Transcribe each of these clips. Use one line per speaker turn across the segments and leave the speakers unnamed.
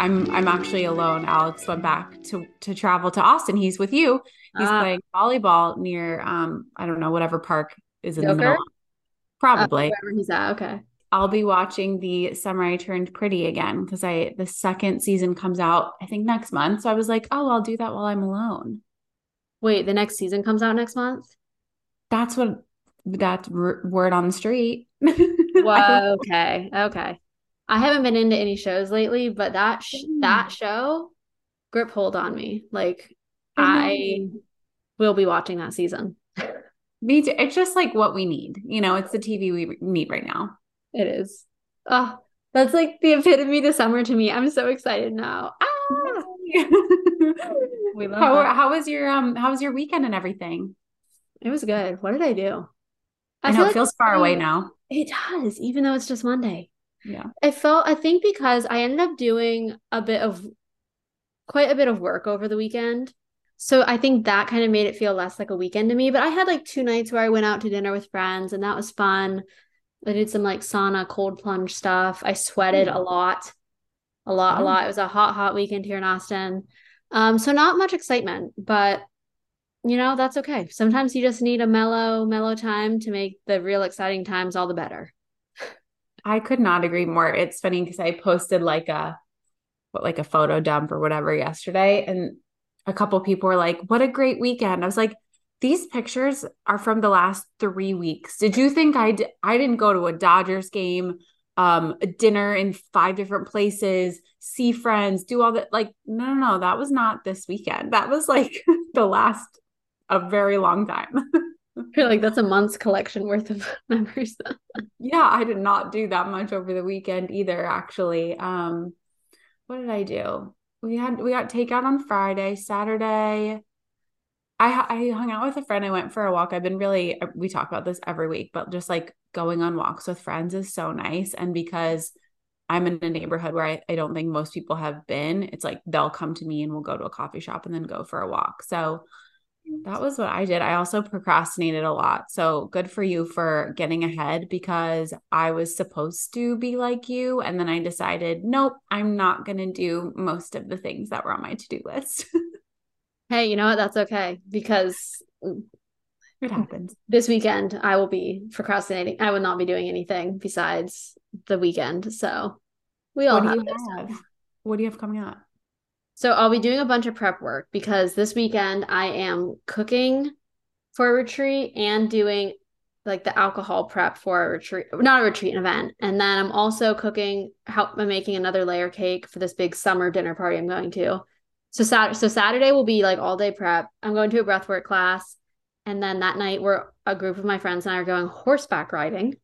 I'm I'm actually alone. Alex went back to to travel to Austin. He's with you. He's uh, playing volleyball near um I don't know whatever park is in Zilker? the middle. Probably.
Uh, wherever he's at. Okay.
I'll be watching the Summer I Turned Pretty again because I the second season comes out I think next month. So I was like, oh, I'll do that while I'm alone.
Wait, the next season comes out next month.
That's what that r- word on the street.
Whoa, okay, okay. I haven't been into any shows lately, but that sh- that show grip hold on me. Like I, I will be watching that season.
Me too. It's just like what we need. You know, it's the TV we need right now.
It is. Oh, that's like the epitome of summer to me. I'm so excited now. Ah!
we love how, that. how was your um how was your weekend and everything?
It was good. What did I do?
I, I know it like feels far away now.
It does, even though it's just Monday.
Yeah.
I felt I think because I ended up doing a bit of quite a bit of work over the weekend. So I think that kind of made it feel less like a weekend to me. But I had like two nights where I went out to dinner with friends and that was fun. I did some like sauna, cold plunge stuff. I sweated a lot, a lot, a lot. It was a hot, hot weekend here in Austin. Um, so not much excitement, but you know, that's okay. Sometimes you just need a mellow, mellow time to make the real exciting times all the better.
I could not agree more. It's funny because I posted like a what like a photo dump or whatever yesterday and a couple people were like, "What a great weekend." I was like, "These pictures are from the last 3 weeks. Did you think I d- I didn't go to a Dodgers game, um a dinner in five different places, see friends, do all that like no no no, that was not this weekend. That was like the last a very long time."
I feel like that's a month's collection worth of memories.
yeah, I did not do that much over the weekend either, actually. Um, what did I do? We had we got takeout on Friday, Saturday. I I hung out with a friend. I went for a walk. I've been really we talk about this every week, but just like going on walks with friends is so nice. And because I'm in a neighborhood where I, I don't think most people have been, it's like they'll come to me and we'll go to a coffee shop and then go for a walk. So that was what I did. I also procrastinated a lot. So good for you for getting ahead because I was supposed to be like you. And then I decided, nope, I'm not going to do most of the things that were on my to do list.
hey, you know what? That's okay because
it happens.
This weekend, I will be procrastinating. I will not be doing anything besides the weekend. So we all what have, have?
What do you have coming up?
So I'll be doing a bunch of prep work because this weekend I am cooking for a retreat and doing like the alcohol prep for a retreat, not a retreat, an event. And then I'm also cooking, help I'm making another layer cake for this big summer dinner party I'm going to. So Saturday, so Saturday will be like all day prep. I'm going to a breathwork class. And then that night we're a group of my friends and I are going horseback riding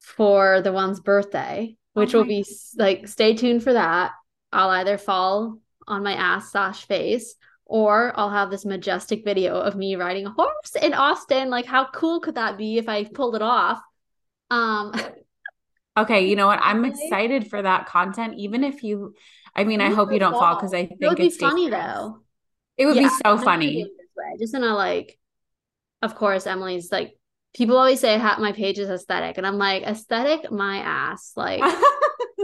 for the one's birthday, oh which oh will be like stay tuned for that. I'll either fall on my ass slash face or I'll have this majestic video of me riding a horse in Austin. Like, how cool could that be if I pulled it off? Um,
okay, you know what? I'm excited for that content. Even if you, I mean, I hope you don't fall because I think it
would be funny though.
It would yeah, be so funny.
Just in a like, of course, Emily's like, people always say my page is aesthetic, and I'm like, aesthetic, my ass, like,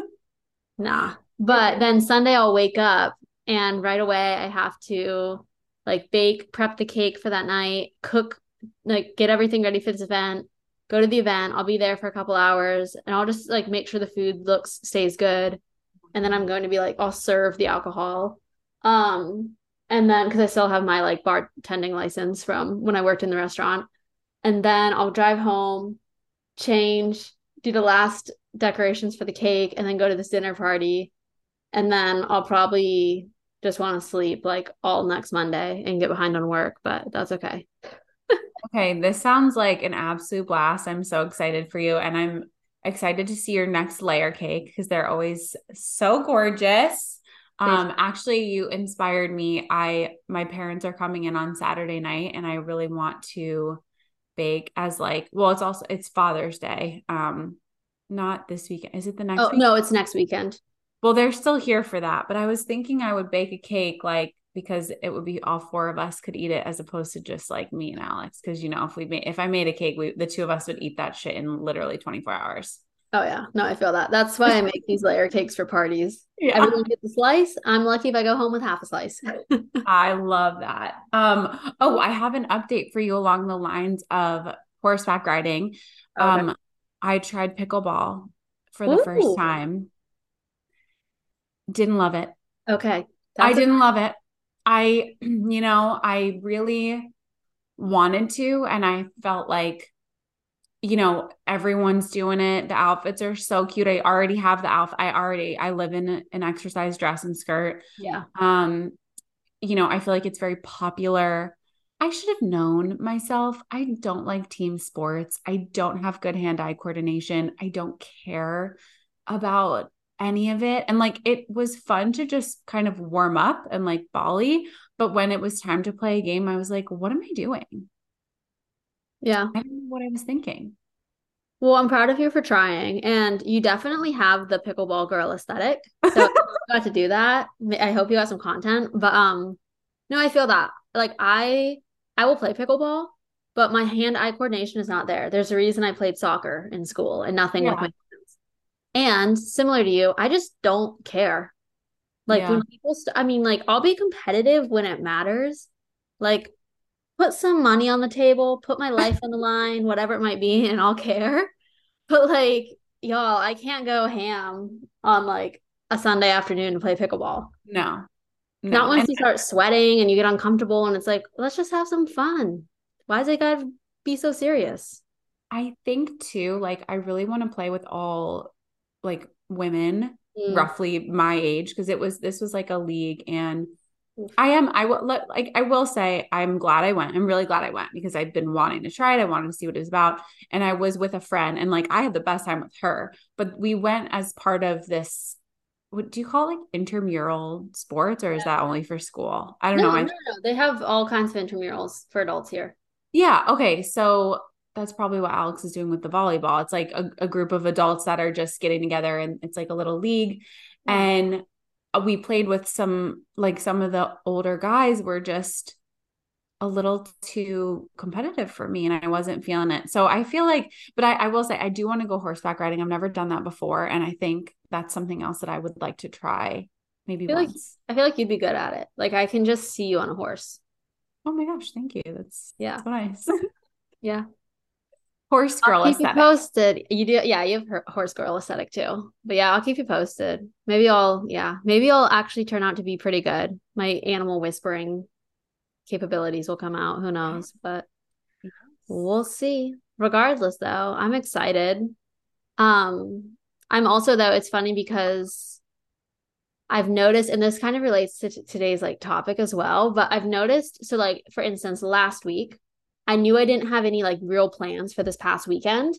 nah. But then Sunday I'll wake up and right away I have to like bake, prep the cake for that night, cook, like get everything ready for this event, go to the event. I'll be there for a couple hours and I'll just like make sure the food looks stays good. And then I'm going to be like I'll serve the alcohol. Um and then cuz I still have my like bartending license from when I worked in the restaurant. And then I'll drive home, change, do the last decorations for the cake and then go to this dinner party. And then I'll probably just want to sleep like all next Monday and get behind on work, but that's okay.
okay, this sounds like an absolute blast. I'm so excited for you and I'm excited to see your next layer cake because they're always so gorgeous. Um actually you inspired me. I my parents are coming in on Saturday night and I really want to bake as like well it's also it's Father's Day. Um not this weekend. Is it the next
Oh, no, it's next weekend.
Well, they're still here for that, but I was thinking I would bake a cake like because it would be all four of us could eat it as opposed to just like me and Alex. Because you know, if we made if I made a cake, we the two of us would eat that shit in literally 24 hours.
Oh yeah, no, I feel that. That's why I make these layer cakes for parties.
Yeah.
Everyone gets a slice. I'm lucky if I go home with half a slice.
I love that. Um, oh, I have an update for you along the lines of horseback riding.
Okay.
Um, I tried pickleball for the first time. Didn't love it.
Okay.
I
That's a-
didn't love it. I, you know, I really wanted to, and I felt like, you know, everyone's doing it. The outfits are so cute. I already have the outfit. I already, I live in an exercise dress and skirt.
yeah.
Um, you know, I feel like it's very popular. I should have known myself. I don't like team sports. I don't have good hand-eye coordination. I don't care about any of it. And like it was fun to just kind of warm up and like volley. But when it was time to play a game, I was like, what am I doing?
Yeah.
I don't know what I was thinking.
Well, I'm proud of you for trying, and you definitely have the pickleball girl aesthetic. So got to do that. I hope you got some content. But um, no, I feel that. Like I I will play pickleball, but my hand-eye coordination is not there. There's a reason I played soccer in school and nothing with my. And similar to you, I just don't care. Like
Yeah.
when people, st- I mean, like I'll be competitive when it matters. Like put some money on the table, put my life on the line, whatever it might be, and I'll care. But like, y'all, I can't go ham on like a Sunday afternoon to play pickleball.
No. No.
Not once
And
you start sweating and you get uncomfortable and it's like, let's just have some fun. Why does it gotta be so serious?
I think too, like I really want to play with all like women
Mm.
roughly my age because it was this was like a league and I am I will like I will say I'm glad I went. I'm really glad I went because I've been wanting to try it. I wanted to see what it was about and I was with a friend and like I had the best time with her. But we went as part of this what do you call it like intramural sports or is that only for school? I don't
No,
know.
No, no. They have all kinds of intramurals for adults here.
Yeah. Okay. So that's probably what Alex is doing with the volleyball. It's like a, a group of adults that are just getting together and it's like a little league.
Yeah.
And uh, we played with some, like some of the older guys were just a little too competitive for me and I wasn't feeling it. So I feel like, but I, I will say, I do want to go horseback riding. I've never done that before. And I think that's something else that I would like to try maybe
I feel like-
once.
I feel like you'd be good at it. Like I can just see you on a horse.
oh my gosh. Thank you. That's,
Yeah.
that's nice.
Yeah.
Horse girl
I'll keep you posted. You do, yeah. You have horse girl aesthetic too. But yeah, I'll keep you posted. Maybe I'll, yeah, maybe I'll actually turn out to be pretty good. My animal whispering capabilities will come out. Who knows? But we'll see. Regardless, though, I'm excited. Um, I'm also though. It's funny because I've noticed, and this kind of relates to t- today's like topic as well. But I've noticed. So, like for instance, last week. I knew I didn't have any like real plans for this past weekend.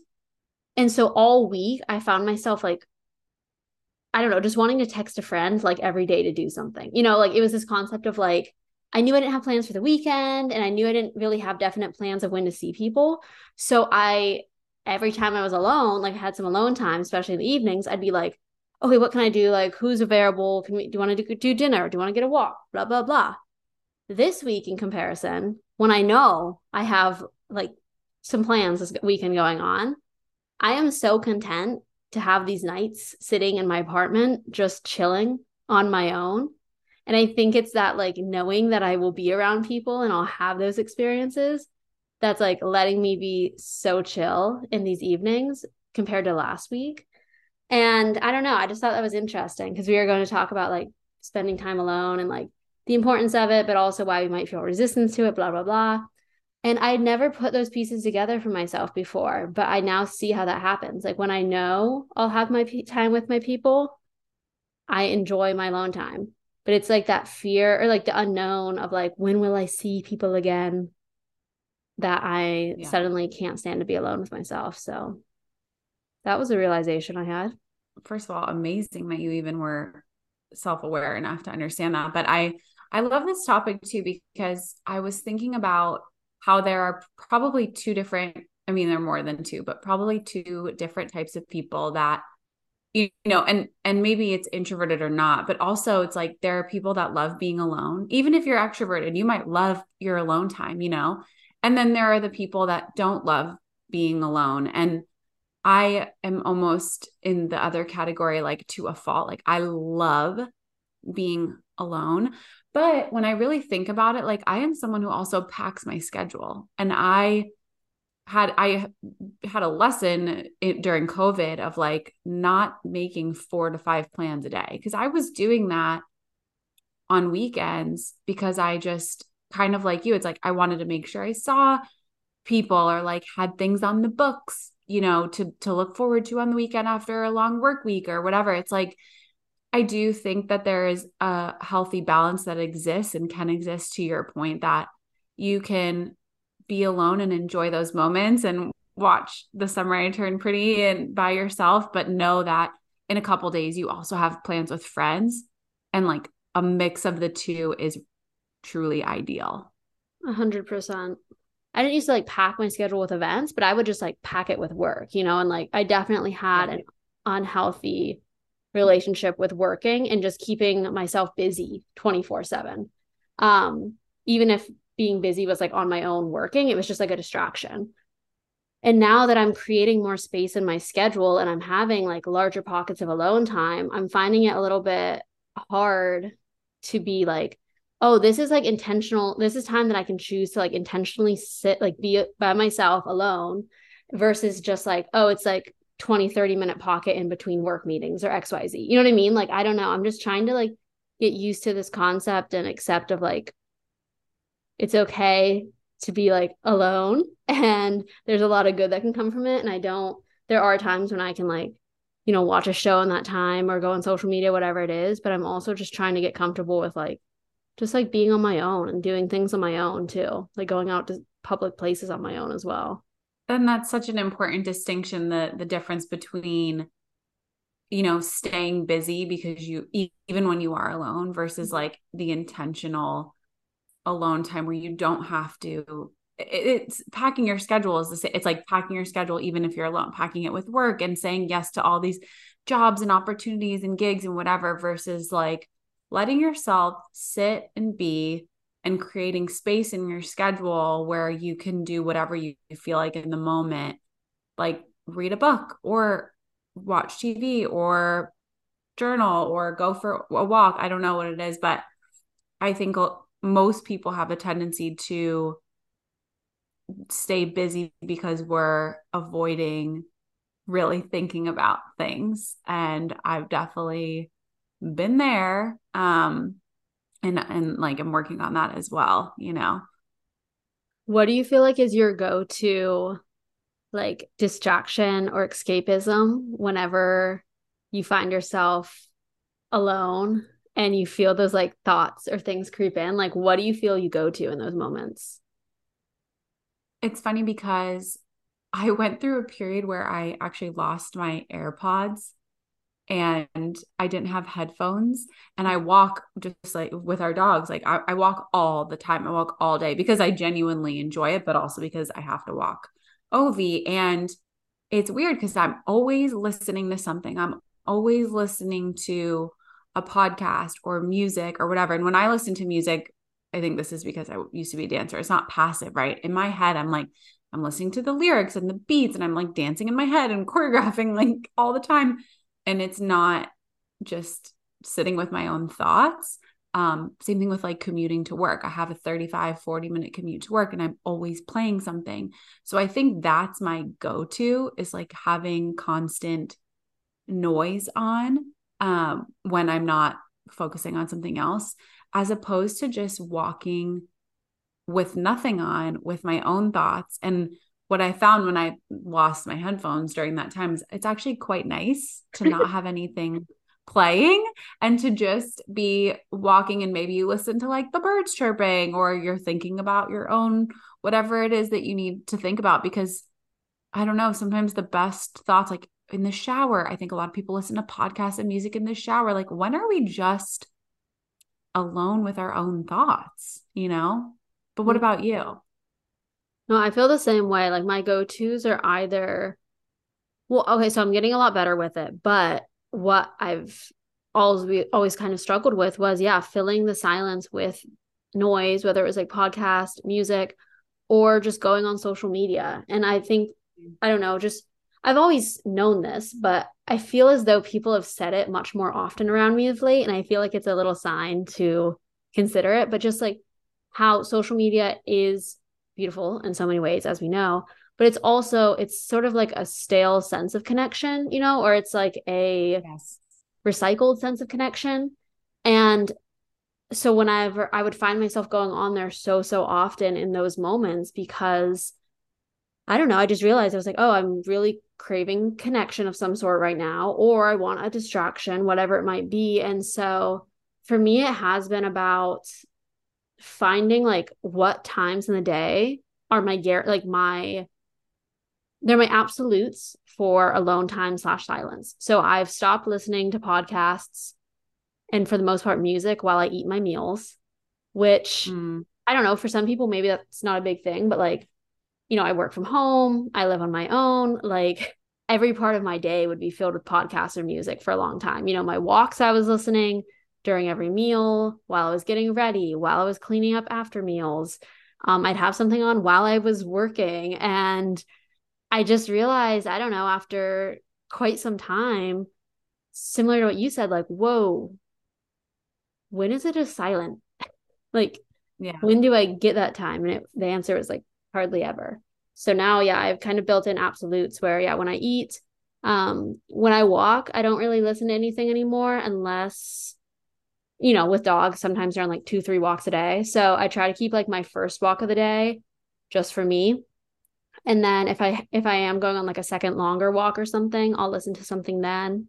And so all week I found myself like, I don't know, just wanting to text a friend like every day to do something. You know, like it was this concept of like, I knew I didn't have plans for the weekend and I knew I didn't really have definite plans of when to see people. So I, every time I was alone, like I had some alone time, especially in the evenings, I'd be like, okay, what can I do? Like, who's available? Can we, do you want to do, do dinner? Do you want to get a walk? Blah, blah, blah. This week, in comparison, when I know I have like some plans this weekend going on, I am so content to have these nights sitting in my apartment, just chilling on my own. And I think it's that like knowing that I will be around people and I'll have those experiences that's like letting me be so chill in these evenings compared to last week. And I don't know, I just thought that was interesting because we were going to talk about like spending time alone and like the importance of it, but also why we might feel resistance to it, blah, blah, blah. And I would never put those pieces together for myself before, but I now see how that happens. Like when I know I'll have my pe- time with my people, I enjoy my alone time. But it's like that fear or like the unknown of like, when will I see people again? That I
Yeah.
suddenly can't stand to be alone with myself. So that was a realization I had.
first of all, amazing that you even were self-aware enough to understand that. But I I love this topic too because I was thinking about how there are probably two different, I mean, there are more than two, but probably two different types of people that you know, and and maybe it's introverted or not, but also it's like there are people that love being alone. Even if you're extroverted, you might love your alone time, you know. And then there are the people that don't love being alone. And I am almost in the other category, like to a fault. Like I love being alone. But when I really think about it, like I am someone who also packs my schedule. And I had I had a lesson in, during COVID of like not making 4 to 5 plans a day because I was doing that on weekends because I just kind of like you it's like I wanted to make sure I saw people or like had things on the books, you know, to to look forward to on the weekend after a long work week or whatever. It's like I do think that there is a healthy balance that exists and can exist to your point that you can be alone and enjoy those moments and watch the summer turn pretty and by yourself, but know that in a couple days you also have plans with friends and like a mix of the two is truly ideal.
A hundred percent. I didn't used to like pack my schedule with events, but I would just like pack it with work, you know, and like I definitely had an unhealthy relationship with working and just keeping myself busy 24 7 um even if being busy was like on my own working it was just like a distraction. And now that i'm creating more space in my schedule and i'm having like larger pockets of alone time i'm finding it a little bit hard to be like oh this is like intentional this is time that i can choose to like intentionally sit like be by myself alone versus just like oh it's like 20 30 minute pocket in between work meetings or xyz you know what i mean? Like i don't know. I'm just trying to like get used to this concept and accept of like it's okay to be like alone and there's a lot of good that can come from it. And i don't there are times when i can like you know watch a show in that time or go on social media whatever it is but i'm also just trying to get comfortable with like just like being on my own and doing things on my own too like going out to public places on my own as well
and that's such an important distinction the the difference between you know staying busy because you even when you are alone versus mm-hmm. like the intentional alone time where you don't have to it's packing your schedule is the same it's like packing your schedule even if you're alone packing it with work and saying yes to all these jobs and opportunities and gigs and whatever versus like letting yourself sit and be and creating space in your schedule where you can do whatever you feel like in the moment. Like read a book or watch TV or journal or go for a walk. I don't know what it is but i think most people have a tendency to stay busy because we're avoiding really thinking about things. And i've definitely been there. Um and and like I'm working on that as well, you know.
What do you feel like is your go-to like distraction or escapism whenever you find yourself alone and you feel those like thoughts or things creep in? Like what do you feel you go to in those moments?
It's funny because I went through a period where I actually lost my AirPods and I didn't have headphones and I walk just like with our dogs like I, I, walk all the time. I walk all day because I genuinely enjoy it but also because I have to walk. Oh, Ovi and it's weird because I'm always listening to something. I'm always listening to a podcast or music or whatever and when I listen to music I think this is because I used to be a dancer. It's not passive right? In my head I'm like I'm listening to the lyrics and the beats and I'm like dancing in my head and choreographing like all the time and it's not just sitting with my own thoughts. Um same thing with like commuting to work. I have a 35 40 minute commute to work and i'm always playing something. So i think that's my go-to is like having constant noise on um when i'm not focusing on something else as opposed to just walking with nothing on with my own thoughts. And what I found when I lost my headphones during that time is it's actually quite nice to not have anything playing and to just be walking and maybe you listen to like the birds chirping or you're thinking about your own whatever it is that you need to think about because I don't know, sometimes the best thoughts like in the shower, I think a lot of people listen to podcasts and music in the shower. Like when are we just alone with our own thoughts, you know? But what mm. about you?
No, I feel the same way. Like my go tos are either, well, okay, so I'm getting a lot better with it, but what I've always always kind of struggled with was yeah, filling the silence with noise, whether it was like podcast, music, or just going on social media. And I think I don't know, just I've always known this, but I feel as though people have said it much more often around me of late. And I feel like it's a little sign to consider it. But just like how social media is beautiful in so many ways, as we know, but it's also, it's sort of like a stale sense of connection, you know, or it's like a yes. recycled sense of connection. And so whenever I would find myself going on there so, so often in those moments because I don't know, I just realized I was like, oh, I'm really craving connection of some sort right now, or I want a distraction, whatever it might be. And so for me, it has been about finding like what times in the day are my gear, like my, they're my absolutes for alone time slash silence. So I've stopped listening to podcasts and for the most part music while I eat my meals, which mm. I don't know, for some people maybe that's not a big thing, but like, you know, I work from home, I live on my own, like every part of my day would be filled with podcasts or music for a long time. You know, my walks I was listening during every meal, while I was getting ready, while I was cleaning up after meals. Um, I'd have something on while I was working. And I just realized, I don't know, after quite some time, similar to what you said, like, whoa, when is it just silent? like, yeah. when do I get that time? And it, the answer was like hardly ever. So now, yeah, I've kind of built in absolutes where, yeah, when I eat, um, when I walk, I don't really listen to anything anymore unless, you know, with dogs, sometimes they're on like two, three walks a day. So I try to keep like my first walk of the day just for me. And then if I if I am going on like a second longer walk or something, I'll listen to something then.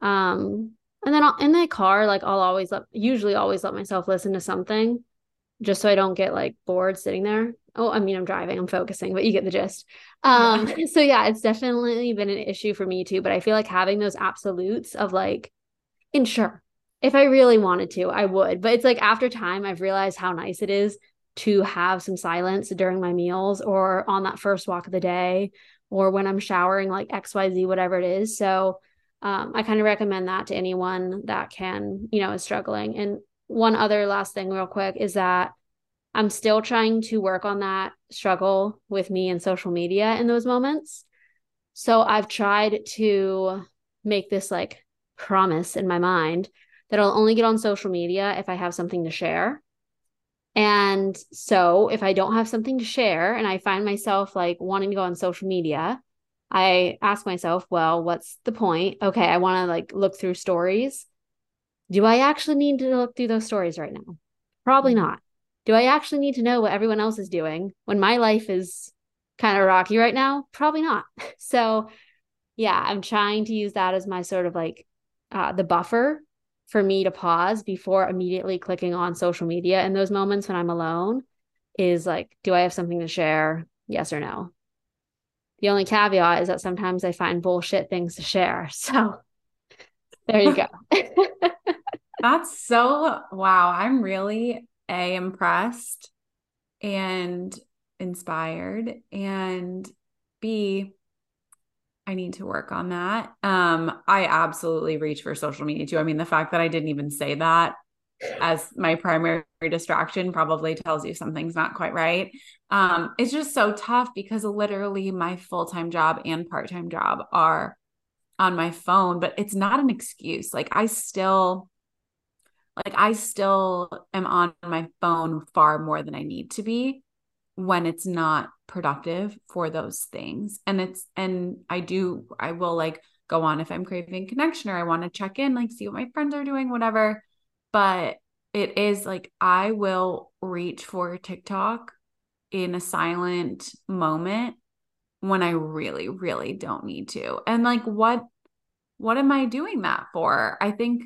Um, and then I'll, in the car, like I'll always let, usually always let myself listen to something just so I don't get like bored sitting there. Oh, I mean, I'm driving, I'm focusing, but you get the gist. Um, yeah. so yeah, it's definitely been an issue for me too. But I feel like having those absolutes of like, and sure, if I really wanted to, I would. But it's like after time, I've realized how nice it is to have some silence during my meals or on that first walk of the day or when I'm showering, like XYZ, whatever it is. So um, I kind of recommend that to anyone that can, you know, is struggling. And one other last thing, real quick, is that I'm still trying to work on that struggle with me and social media in those moments. So I've tried to make this like promise in my mind that I'll only get on social media if I have something to share. And so if I don't have something to share and I find myself like wanting to go on social media, I ask myself, well, what's the point? Okay, I want to like look through stories. Do I actually need to look through those stories right now? Probably mm-hmm. not. Do I actually need to know what everyone else is doing when my life is kind of rocky right now? Probably not. So, yeah, I'm trying to use that as my sort of like uh, the buffer for me to pause before immediately clicking on social media in those moments when I'm alone is like, do I have something to share? Yes or no? The only caveat is that sometimes I find bullshit things to share. So there you go.
That's so wow. I'm really a impressed and inspired and b I need to work on that. Um I absolutely reach for social media too. I mean the fact that I didn't even say that as my primary distraction probably tells you something's not quite right. Um, it's just so tough because literally my full time job and part time job are on my phone, but it's not an excuse. Like I still, like I still am on my phone far more than I need to be when it's not productive for those things. And it's, and I do, I will like go on if I'm craving connection or I want to check in, like see what my friends are doing, whatever but it is like I will reach for TikTok in a silent moment when I really, really don't need to. And like, what, what am I doing that for? I think,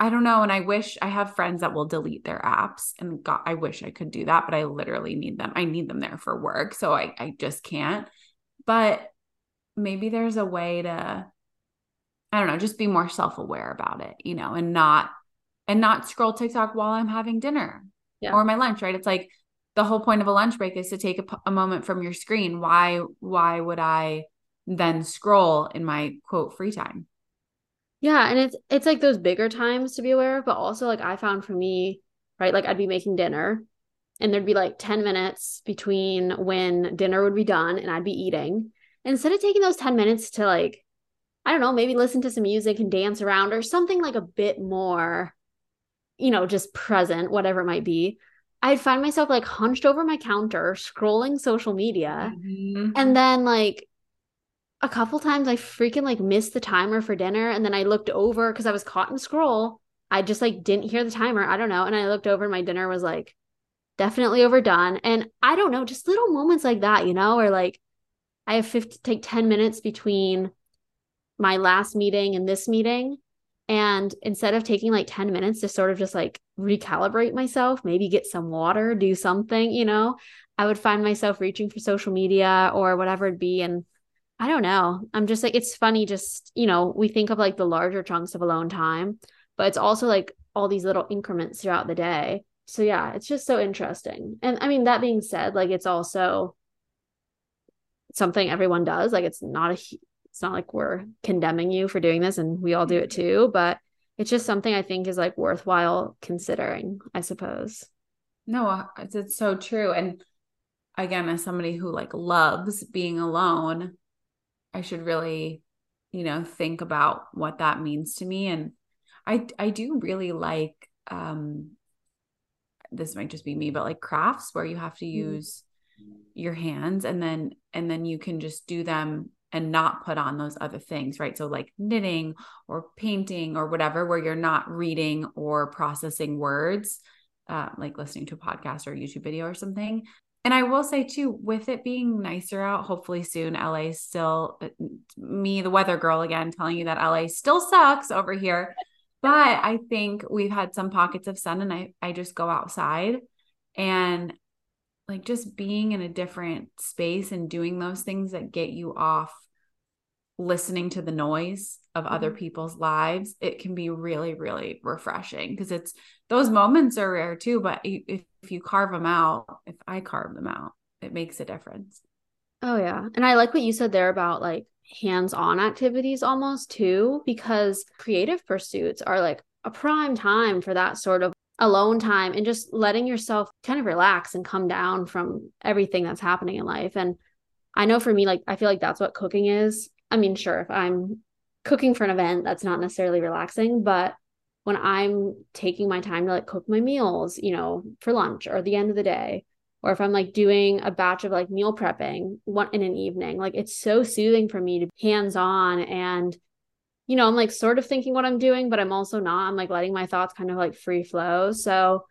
I don't know. And I wish I have friends that will delete their apps and God, I wish I could do that, but I literally need them. I need them there for work. So I, I just can't. But maybe there's a way to, I don't know, just be more self aware about it, you know, and not and not scroll TikTok while I'm having dinner yeah. or my lunch, right? It's like the whole point of a lunch break is to take a, a moment from your screen. Why why would I then scroll in my quote free time?
Yeah, and it's it's like those bigger times to be aware of, but also like I found for me, right? Like I'd be making dinner and there'd be like 10 minutes between when dinner would be done and I'd be eating. instead of taking those 10 minutes to like, I don't know, maybe listen to some music and dance around or something like a bit more, you know, just present, whatever it might be, I'd find myself like hunched over my counter, scrolling social media. Mm-hmm. And then like a couple times I freaking like missed the timer for dinner. And then I looked over because I was caught in scroll. I just like didn't hear the timer. I don't know. And I looked over and my dinner was like definitely overdone. And I don't know, just little moments like that, you know, or like I have 50 take 10 minutes between my last meeting and this meeting. And instead of taking like 10 minutes to sort of just like recalibrate myself, maybe get some water, do something, you know, I would find myself reaching for social media or whatever it be. And I don't know. I'm just like, it's funny, just, you know, we think of like the larger chunks of alone time, but it's also like all these little increments throughout the day. So yeah, it's just so interesting. And I mean, that being said, like it's also something everyone does. Like it's not a it's not like we're condemning you for doing this and we all do it too, but it's just something I think is like worthwhile considering, I suppose.
No, uh, it's, it's so true. And again, as somebody who like loves being alone, I should really, you know, think about what that means to me. And I I do really like um this might just be me, but like crafts where you have to mm-hmm. use mm-hmm. your hands and then and then you can just do them and not put on those other things, right? So, like knitting or painting or whatever, where you're not reading or processing words, uh, like listening to a podcast or a YouTube video or something. And I will say too, with it being nicer out, hopefully soon, LA still, uh, me, the weather girl again, telling you that LA still sucks over here. But I think we've had some pockets of sun and I, I just go outside and like just being in a different space and doing those things that get you off listening to the noise of mm-hmm. other people's lives it can be really really refreshing because it's those moments are rare too but if, if you carve them out if i carve them out it makes a difference
oh yeah and i like what you said there about like hands-on activities almost too because creative pursuits are like a prime time for that sort of alone time and just letting yourself kind of relax and come down from everything that's happening in life. And I know for me, like, I feel like that's what cooking is. I mean, sure, if I'm cooking for an event, that's not necessarily relaxing, but when I'm taking my time to like cook my meals, you know, for lunch or the end of the day, or if I'm like doing a batch of like meal prepping one in an evening, like it's so soothing for me to be hands on and you know, I'm like sort of thinking what I'm doing, but I'm also not. I'm like letting my thoughts kind of like free flow. So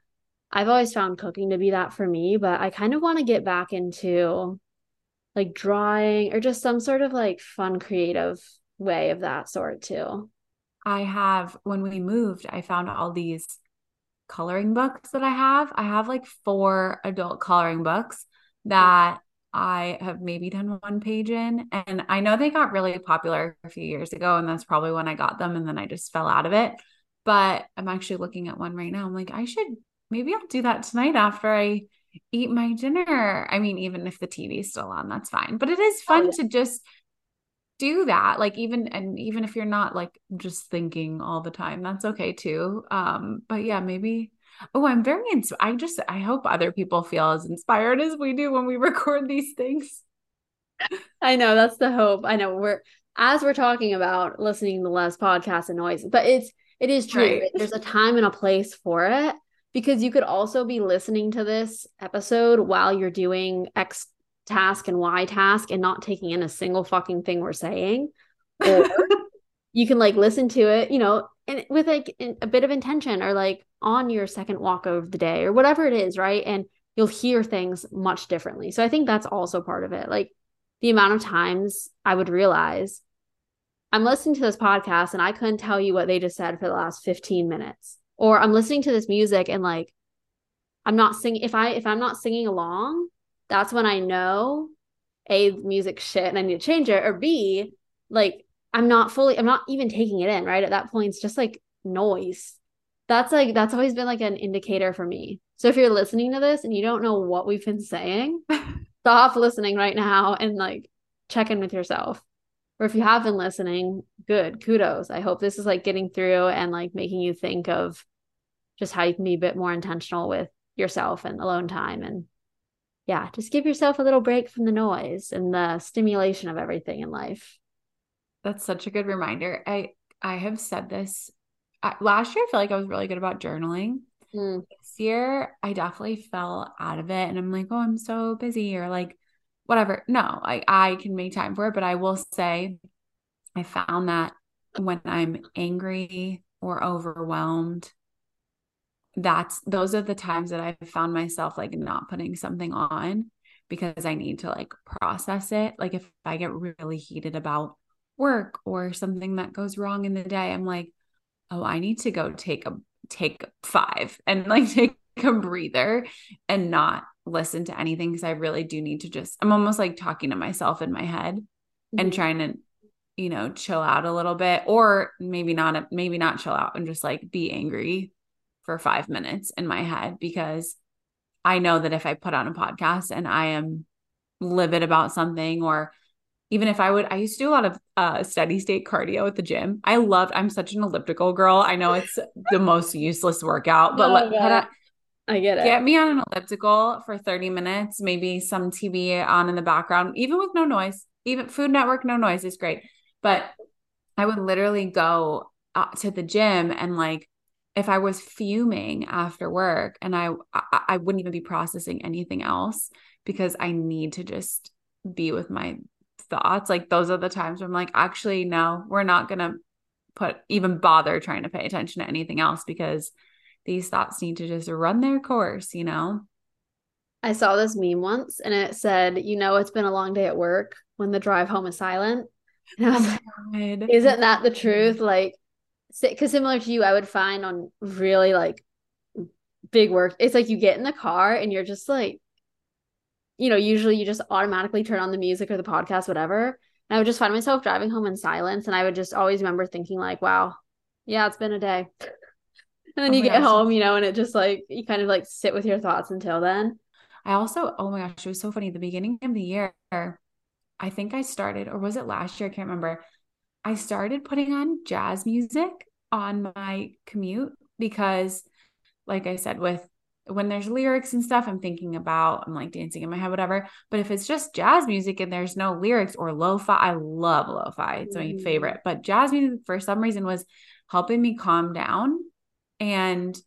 I've always found cooking to be that for me, but I kind of want to get back into like drawing or just some sort of like fun creative way of that sort too.
I have when we moved, I found all these coloring books that I have. I have like four adult coloring books that I have maybe done one page in. And I know they got really popular a few years ago, and that's probably when I got them. And then I just fell out of it. But I'm actually looking at one right now. I'm like, I should maybe I'll do that tonight after I eat my dinner. I mean, even if the TV's still on, that's fine. But it is oh, fun oh, yeah. to just do that. Like even and even if you're not like just thinking all the time, that's okay too. Um, but yeah, maybe Oh, I'm very ins- I just I hope other people feel as inspired as we do when we record these things.
I know that's the hope. I know we're as we're talking about listening to less podcasts and noise, but it's it is true. Right. There's a time and a place for it because you could also be listening to this episode while you're doing X task and why task and not taking in a single fucking thing we're saying. Or you can like listen to it, you know, and with like a bit of intention or like on your second walk of the day or whatever it is, right? And you'll hear things much differently. So I think that's also part of it. Like the amount of times I would realize I'm listening to this podcast and I couldn't tell you what they just said for the last 15 minutes. Or I'm listening to this music and like I'm not singing if I if I'm not singing along, that's when I know A music shit and I need to change it or B like I'm not fully, I'm not even taking it in, right? At that point, it's just like noise. That's like, that's always been like an indicator for me. So if you're listening to this and you don't know what we've been saying, stop listening right now and like check in with yourself. Or if you have been listening, good, kudos. I hope this is like getting through and like making you think of just how you can be a bit more intentional with yourself and alone time and yeah, just give yourself a little break from the noise and the stimulation of everything in life.
That's such a good reminder. I I have said this I, last year. I feel like I was really good about journaling. Mm. This year, I definitely fell out of it, and I'm like, oh, I'm so busy, or like, whatever. No, I I can make time for it, but I will say, I found that when I'm angry or overwhelmed, that's those are the times that I've found myself like not putting something on because I need to like process it. Like if I get really heated about work or something that goes wrong in the day, I'm like, oh, I need to go take a take five and like take a breather and not listen to anything because I really do need to just I'm almost like talking to myself in my head mm-hmm. and trying to you know chill out a little bit or maybe not maybe not chill out and just like be angry for 5 minutes in my head because I know that if I put on a podcast and I am livid about something or even if I would, I used to do a lot of uh, steady state cardio at the gym. I loved, I'm such an elliptical girl. I know it's the most useless workout, but oh, let,
on, I get it.
Get me on an elliptical for 30 minutes, maybe some TV on in the background, even with no noise, even Food Network, no noise is great. But I would literally go uh, to the gym and like, if I was fuming after work and I, I I wouldn't even be processing anything else because I need to just be with my thoughts, like those are the times where I'm like, actually, no, we're not going to put even bother trying to pay attention to anything else because these thoughts need to just run their course, you know?
I saw this meme once and it said, you know, it's been a long day at work when the drive home is silent. And I was oh like, isn't that the truth? Like, because similar to you, I would find on really like big work, it's like you get in the car and you're just like, you know, usually you just automatically turn on the music or the podcast, whatever. And I would just find myself driving home in silence. And I would just always remember thinking, like, wow, yeah, it's been a day. and then oh you get gosh. home, you know, and it just like, you kind of like sit with your thoughts until then.
I also, oh my gosh, it was so funny. The beginning of the year, I think I started, or was it last year? I can't remember. I started putting on jazz music on my commute because, like I said, with when there's lyrics and stuff, I'm thinking about, I'm like dancing in my head, whatever. But if it's just jazz music and there's no lyrics or lo-fi, I love lo-fi. It's my mm. favorite. But jazz music for some reason was helping me calm down. And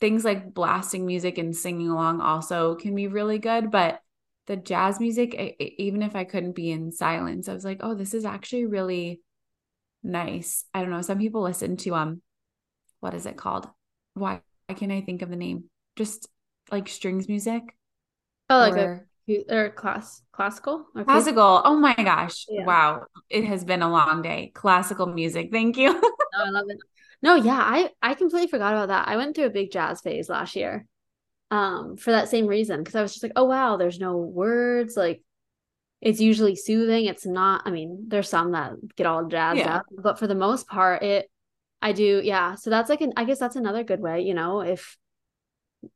things like blasting music and singing along also can be really good. But the jazz music, even if I couldn't be in silence, I was like, oh, this is actually really nice. I don't know. Some people listen to um, what is it called? Why, why can't I think of the name? just like strings music.
Oh, like or, a or class classical
or classical. Oh my gosh! Yeah. Wow, it has been a long day. Classical music. Thank you.
no, I love it. No, yeah, I I completely forgot about that. I went through a big jazz phase last year, um, for that same reason because I was just like, oh wow, there's no words. Like, it's usually soothing. It's not. I mean, there's some that get all jazzed yeah. up, but for the most part, it. I do, yeah. So that's like an. I guess that's another good way. You know, if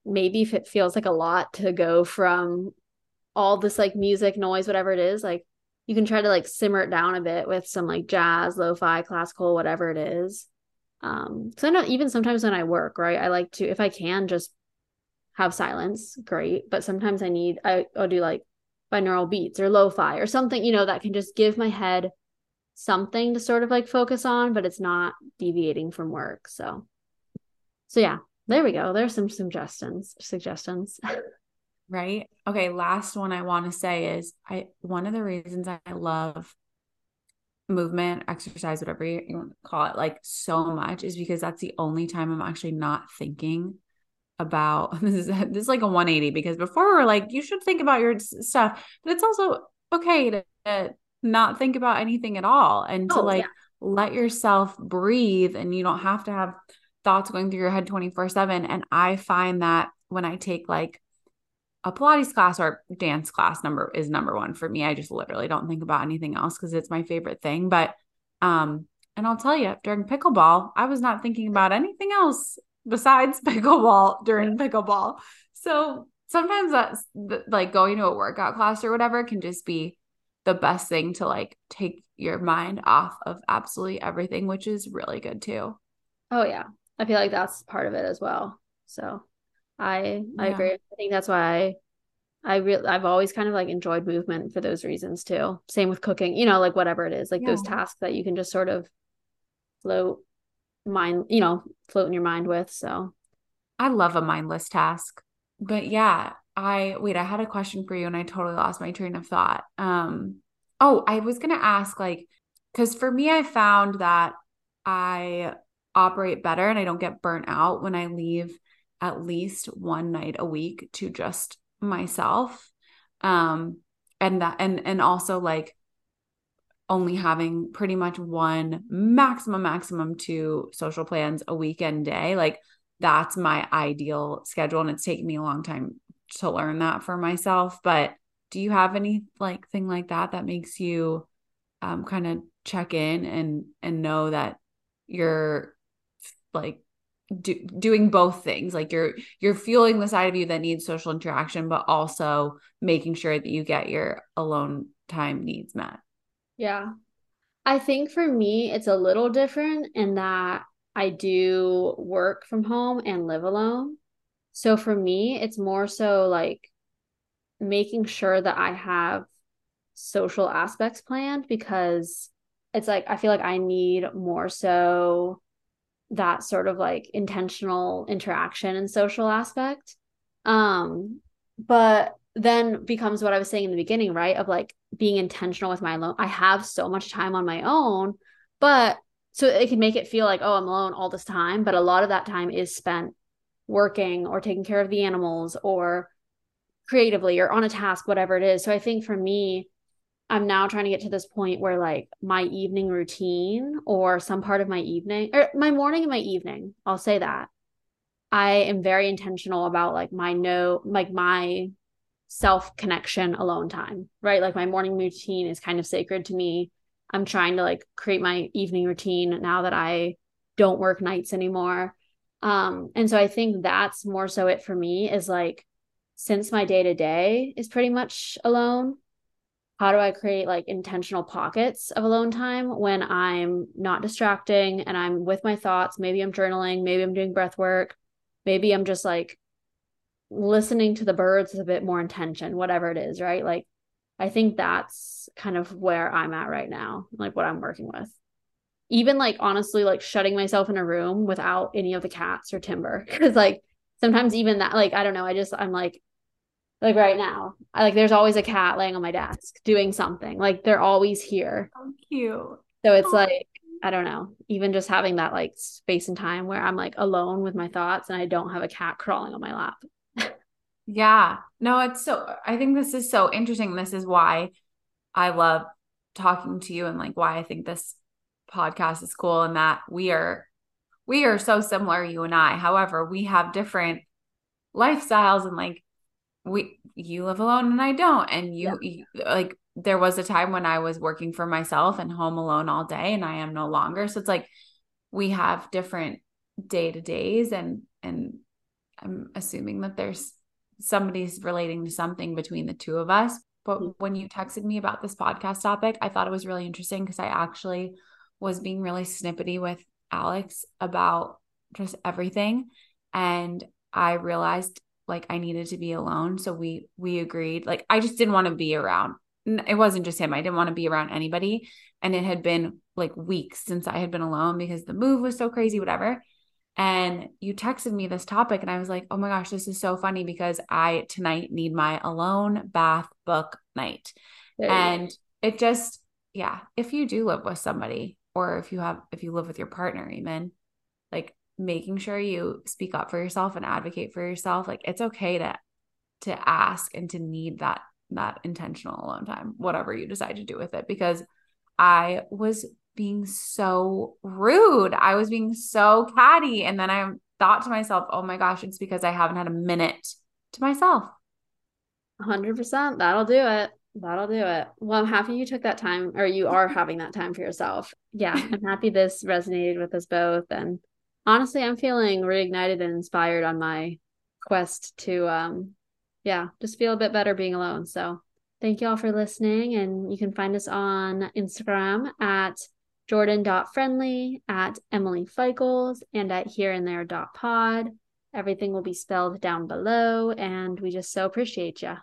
maybe if it feels like a lot to go from all this like music noise whatever it is like you can try to like simmer it down a bit with some like jazz lo-fi classical whatever it is um so i know even sometimes when i work right i like to if i can just have silence great but sometimes i need I, i'll do like binaural beats or lo-fi or something you know that can just give my head something to sort of like focus on but it's not deviating from work so so yeah there we go. There's some suggestions. Suggestions.
right. Okay. Last one I want to say is I one of the reasons I love movement, exercise, whatever you want to call it, like so much is because that's the only time I'm actually not thinking about this is this is like a 180 because before we are like you should think about your stuff, but it's also okay to, to not think about anything at all and to oh, like yeah. let yourself breathe and you don't have to have thoughts going through your head 24 7. And I find that when I take like a Pilates class or dance class, number is number one for me. I just literally don't think about anything else because it's my favorite thing. But, um, and I'll tell you, during pickleball, I was not thinking about anything else besides pickleball during pickleball. So sometimes that's like going to a workout class or whatever can just be the best thing to like take your mind off of absolutely everything, which is really good too.
Oh, yeah. I feel like that's part of it as well. So I yeah. I agree. I think that's why I I really I've always kind of like enjoyed movement for those reasons too. Same with cooking, you know, like whatever it is, like yeah. those tasks that you can just sort of float mind, you know, float in your mind with. So
I love a mindless task. But yeah, I wait, I had a question for you and I totally lost my train of thought. Um oh, I was going to ask like cuz for me I found that I operate better and I don't get burnt out when I leave at least one night a week to just myself um and that and and also like only having pretty much one maximum maximum two social plans a weekend day. Like that's my ideal schedule and it's taken me a long time to learn that for myself. But do you have any like thing like that that makes you um kind of check in and and know that you're like do, doing both things? Like you're you're fueling the side of you that needs social interaction but also making sure that you get your alone time needs met
yeah. I think for me it's a little different in that i do work from home and live alone. So for me it's more so like making sure that i have social aspects planned because it's like i feel like i need more so that sort of like intentional interaction and social aspect. Um but then becomes what i was saying in the beginning right of like being intentional with my alone i have so much time on my own but so it can make it feel like oh i'm alone all this time but a lot of that time is spent working or taking care of the animals or creatively or on a task whatever it is so i think for me I'm now trying to get to this point where like my evening routine or some part of my evening or my morning and my evening, I'll say that. I am very intentional about like my no like my self connection alone time, right? Like my morning routine is kind of sacred to me. I'm trying to like create my evening routine now that I don't work nights anymore. Um and so I think that's more so it for me is like since my day to day is pretty much alone, how do I create like intentional pockets of alone time when I'm not distracting and I'm with my thoughts? Maybe I'm journaling, maybe I'm doing breath work, maybe I'm just like listening to the birds with a bit more intention, whatever it is, right? Like, I think that's kind of where I'm at right now, like what I'm working with. Even like honestly, like shutting myself in a room without any of the cats or timber. Cause like sometimes even that, like, I don't know, I just, I'm like, like right now I, like there's always a cat laying on my desk doing something like they're always here
so cute
so it's oh. like i don't know even just having that like space and time where i'm like alone with my thoughts and i don't have a cat crawling on my lap
yeah. No it's so i think this is so interesting. This is why i love talking to you and like why i think this podcast is cool and that we are we are so similar you and i. However we have different lifestyles and like we you live alone and I don't. And you, yeah. you, like there was a time when I was working for myself and home alone all day and I am no longer. So it's like we have different day to days and and I'm assuming that there's somebody's relating to something between the two of us but mm-hmm. when you texted me about this podcast topic I thought it was really interesting because I actually was being really snippety with Alex about just everything and I realized like I needed to be alone. So we we agreed. Like I just didn't want to be around. It wasn't just him. I didn't want to be around anybody. And it had been like weeks since I had been alone because the move was so crazy, whatever. And you texted me this topic, and I was like, oh my gosh, this is so funny because I tonight need my alone bath book night. And it just, yeah, if you do live with somebody, or if you have, if you live with your partner, even like making sure you speak up for yourself and advocate for yourself like it's okay to to ask and to need that that intentional alone time whatever you decide to do with it because i was being so rude i was being so catty and then i thought to myself oh my gosh it's because i haven't had a minute to myself
100% that'll do it That'll do it. Well, I'm happy you took that time or you are having that time for yourself. Yeah, I'm happy this resonated with us both. And honestly, I'm feeling reignited and inspired on my quest to um yeah, just feel a bit better being alone. So thank you all for listening. And you can find us on Instagram at jordan.friendly, at Emily Feikls, and at here and there pod. Everything will be spelled down below. And we just so appreciate you.